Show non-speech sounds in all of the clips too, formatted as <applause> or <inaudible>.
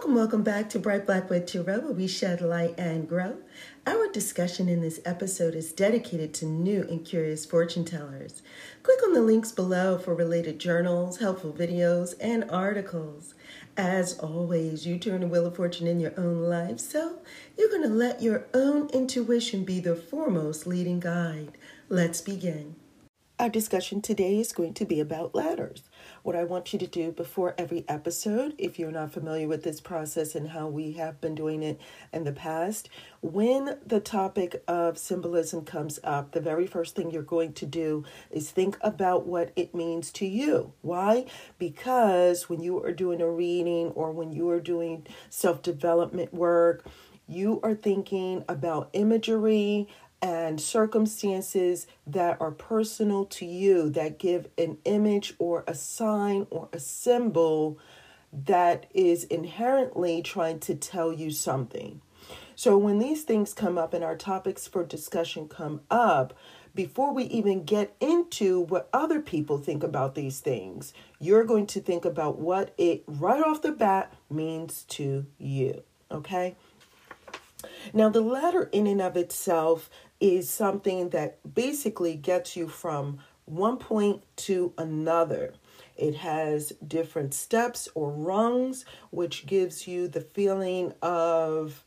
Welcome, welcome back to Bright Black Blackwood Tarot, where we shed light and grow. Our discussion in this episode is dedicated to new and curious fortune tellers. Click on the links below for related journals, helpful videos, and articles. As always, you turn the wheel of fortune in your own life, so you're going to let your own intuition be the foremost leading guide. Let's begin. Our discussion today is going to be about ladders. What I want you to do before every episode, if you're not familiar with this process and how we have been doing it in the past, when the topic of symbolism comes up, the very first thing you're going to do is think about what it means to you. Why? Because when you are doing a reading or when you are doing self development work, you are thinking about imagery, and circumstances that are personal to you that give an image or a sign or a symbol that is inherently trying to tell you something. So, when these things come up and our topics for discussion come up, before we even get into what other people think about these things, you're going to think about what it right off the bat means to you. Okay? Now, the ladder in and of itself is something that basically gets you from one point to another. It has different steps or rungs, which gives you the feeling of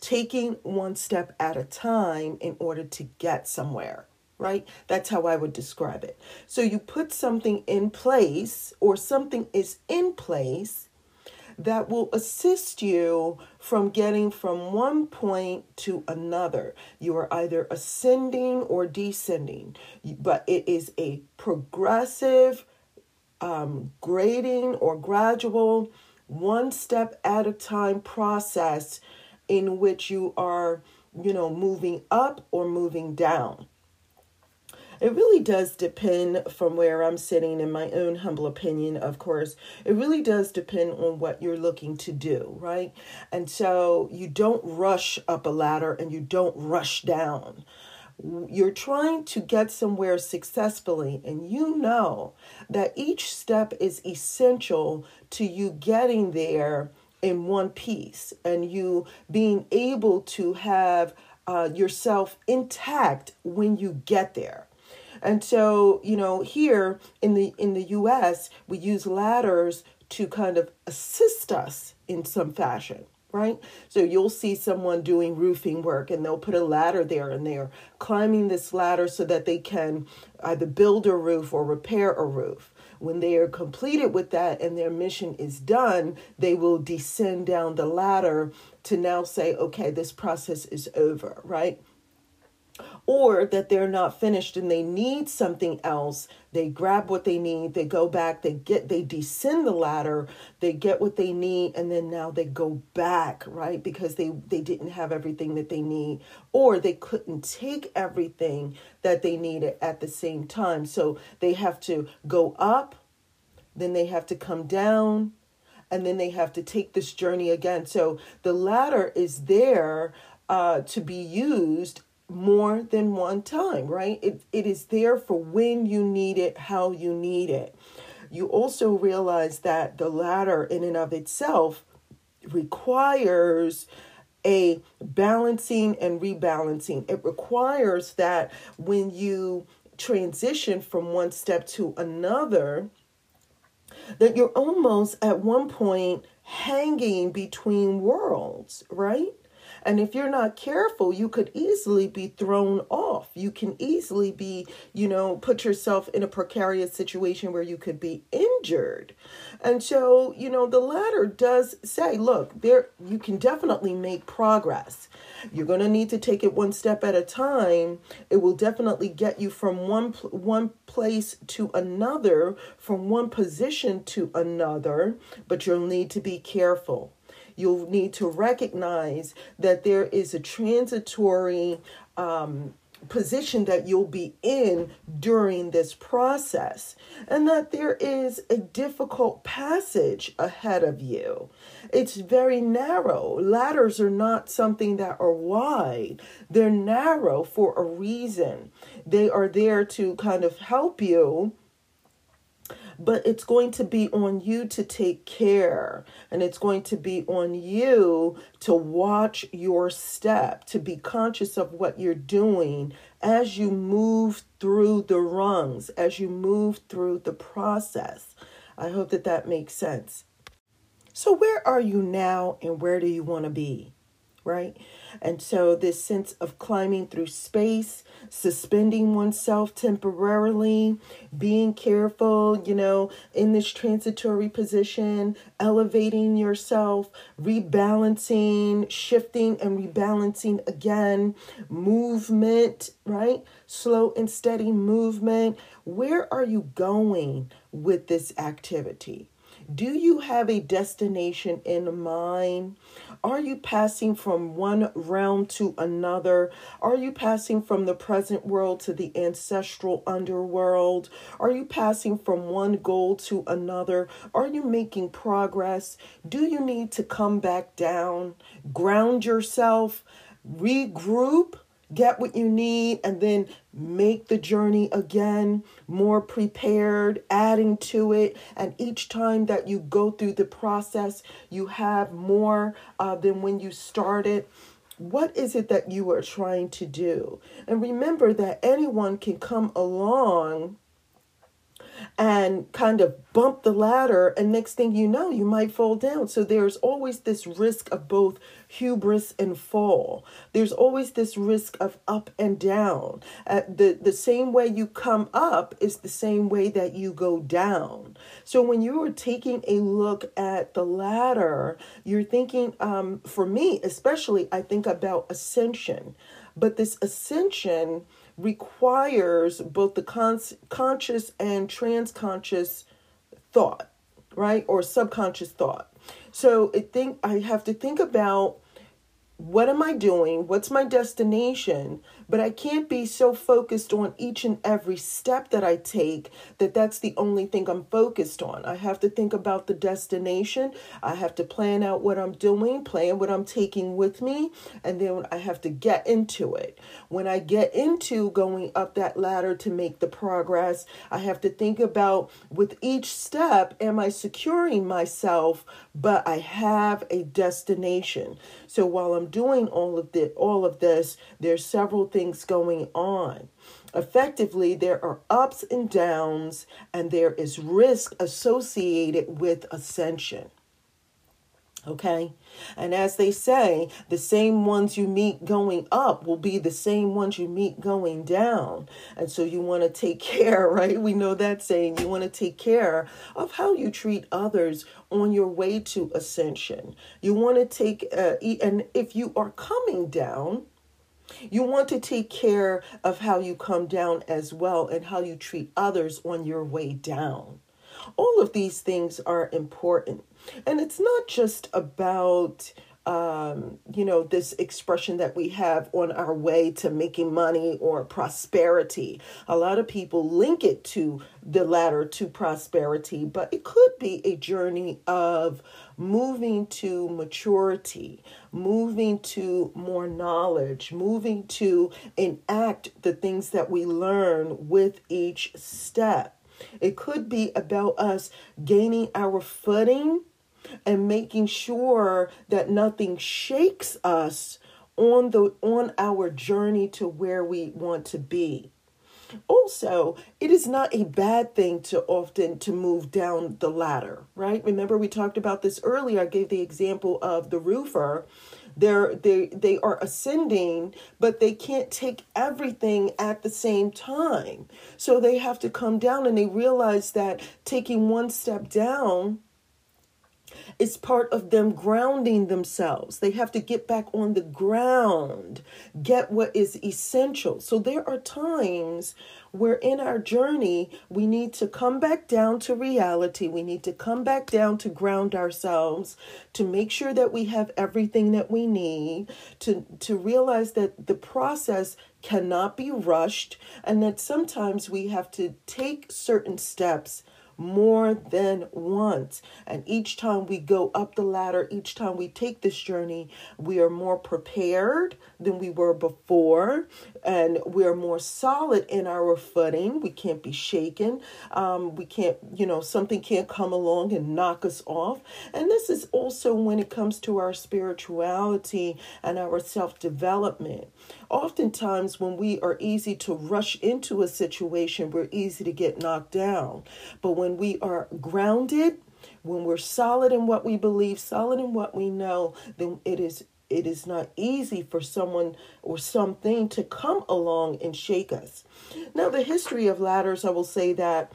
taking one step at a time in order to get somewhere, right? That's how I would describe it. So you put something in place, or something is in place that will assist you from getting from one point to another. You are either ascending or descending, but it is a progressive, um, grading or gradual, one step at a time process in which you are, you know, moving up or moving down. It really does depend from where I'm sitting, in my own humble opinion, of course. It really does depend on what you're looking to do, right? And so you don't rush up a ladder and you don't rush down. You're trying to get somewhere successfully, and you know that each step is essential to you getting there in one piece and you being able to have uh, yourself intact when you get there. And so, you know, here in the in the US, we use ladders to kind of assist us in some fashion right? So you'll see someone doing roofing work and they'll put a ladder there and they're climbing this ladder so that they can either build a roof or repair a roof. When they are completed with that and their mission is done, they will descend down the ladder to now say, okay, this process is over, right? Or that they're not finished and they need something else they grab what they need they go back they get they descend the ladder they get what they need and then now they go back right? Because they they didn't have everything that they need or they couldn't take everything that they needed at the same time. So they have to go up then they have to come down and then they have to take this journey again. So the ladder is there uh, to be used more than one time, right? It, it is there for when you need it, how you need it. You also realize that the ladder, in and of itself, requires a balancing and rebalancing. It requires that when you transition from one step to another, that you're almost at one point hanging between worlds, right? And if you're not careful, you could easily be thrown off. You can easily be, you know, put yourself in a precarious situation where you could be injured. And so, you know, the ladder does say, look, there you can definitely make progress. You're going to need to take it one step at a time. It will definitely get you from one one place to another, from one position to another, but you'll need to be careful you'll need to recognize that there is a transitory um, position that you'll be in during this process, and that there is a difficult passage ahead of you. It's very narrow. Ladders are not something that are wide, they're narrow for a reason. They are there to kind of help you but it's going to be on you to take care and it's going to be on you to watch your step to be conscious of what you're doing as you move through the rungs as you move through the process. I hope that that makes sense. So where are you now and where do you want to be right and so, this sense of climbing through space, suspending oneself temporarily, being careful, you know, in this transitory position, elevating yourself, rebalancing, shifting and rebalancing again, movement, right? Slow and steady movement. Where are you going with this activity? Do you have a destination in mind? Are you passing from one realm to another? Are you passing from the present world to the ancestral underworld? Are you passing from one goal to another? Are you making progress? Do you need to come back down, ground yourself, regroup? Get what you need and then make the journey again more prepared adding to it. And each time that you go through the process you have more uh, than when you started. What is it that you are trying to do? And remember that anyone can come along and kind of bump the ladder and next thing you know you might fall down. So there's always this risk of both hubris and fall. There's always this risk of up and down. Uh, the the same way you come up is the same way that you go down. So when you are taking a look at the ladder you're thinking um, for me especially i think about ascension. But this ascension requires both the con- conscious and transconscious thought, right? Or subconscious thought. So I think I have to think about what am I doing? What's my destination? But I can't be so focused on each and every step that I take that that's the only thing I'm focused on. I have to think about the destination. I have to plan out what I'm doing, plan what I'm taking with me, and then I have to get into it. When I get into going up that ladder to make the progress, I have to think about with each step, am I securing myself, but I have a destination. So while I'm doing all of the all of this, there's several things going on. Effectively, there are ups and downs, and there is risk associated with ascension. Okay. And as they say, the same ones you meet going up will be the same ones you meet going down. And so you want to take <laughs> care, right? We know that saying. You want to take care of how you treat others on your way to ascension. You want to take, uh, and if you are coming down, you want to take care of how you come down as well and how you treat others on your way down. All of these things are important. And it's not just about um, you know, this expression that we have on our way to making money or prosperity. A lot of people link it to the ladder to prosperity, but it could be a journey of moving to maturity, moving to more knowledge, moving to enact the things that we learn with each step. It could be about us gaining our footing and making sure that nothing shakes us on the on our journey to where we want to be. Also it is not a bad thing to often to move down the ladder right? Remember we talked about this earlier. I gave the example of the roofer. They're they they are ascending but they can't take everything at the same time. So they have to come down and they realize that taking one step down it's part of them grounding themselves. They have to get back on the ground, get what is essential. So there are times where in our journey we need to come back down to reality. We need to come back down to ground ourselves, to make sure that we have everything that we need, to, to realize that the process cannot be rushed, and that sometimes we have to take certain steps more than once. And each time we go up the ladder, each time we take this journey, we are more prepared than we were before. And we are more solid in our footing. We can't be shaken. Um, we can't, you know, something can't come along and knock us off. And this is also when it comes to our spirituality and our self development. Oftentimes, when we are easy to rush into a situation, we're easy to get knocked down. But when we are grounded, when we're solid in what we believe, solid in what we know, then it is it is not easy for someone or something to come along and shake us. Now, the history of ladders, I will say that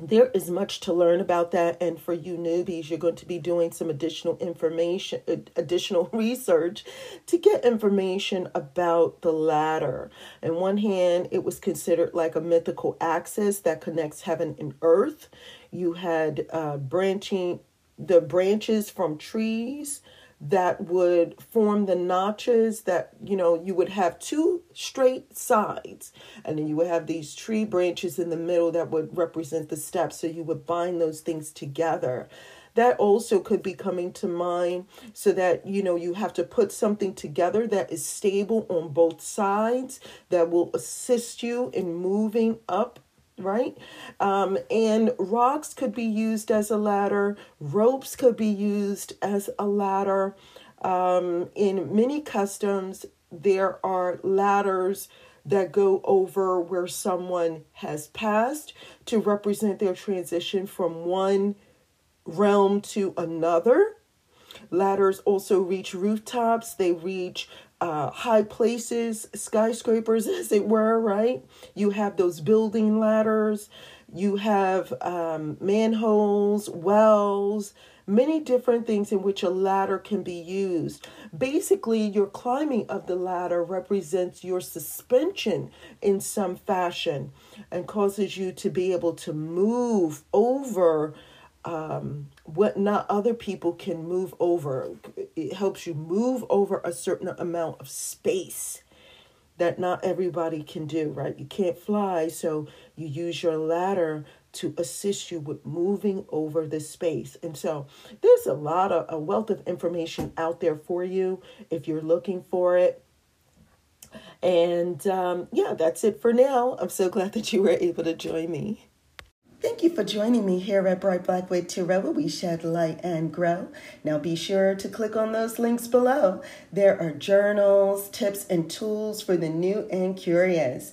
there is much to learn about that and for you newbies you're going to be doing some additional information additional <laughs> research to get information about the ladder. In one hand it was considered like a mythical axis that connects heaven and earth. You had uh, branching the branches from trees that would form the notches that you know you would have two straight sides. And then you would have these tree branches in the middle that would represent the steps. So you would bind those things together. That also could be coming to mind so that you know you have to put something together that is stable on both sides that will assist you in moving up right? Um, and rocks could be used as a ladder, ropes could be used as a ladder. Um, in many customs, there are ladders that go over where someone has passed to represent their transition from one realm to another. Ladders also reach rooftops, they reach uh, high places, skyscrapers, <laughs> as it were, right? You have those building ladders, you have um, manholes, wells, many different things in which a ladder can be used. Basically, your climbing of the ladder represents your suspension in some fashion and causes you to be able to move over um, what not other people can move over. It helps you move over a certain amount of space that not everybody can do, right? You can't fly, so you use your ladder to assist you with moving over the space. And so there's a lot of a wealth of information out there for you if you're looking for it. And um, yeah, that's it for now. I'm so glad <laughs> that you were able to join me. Thank you for joining me here at Bright Blackwood Tarot, where we shed light and grow. Now be sure to click on those links below. There are journals, tips, and tools for the new and curious.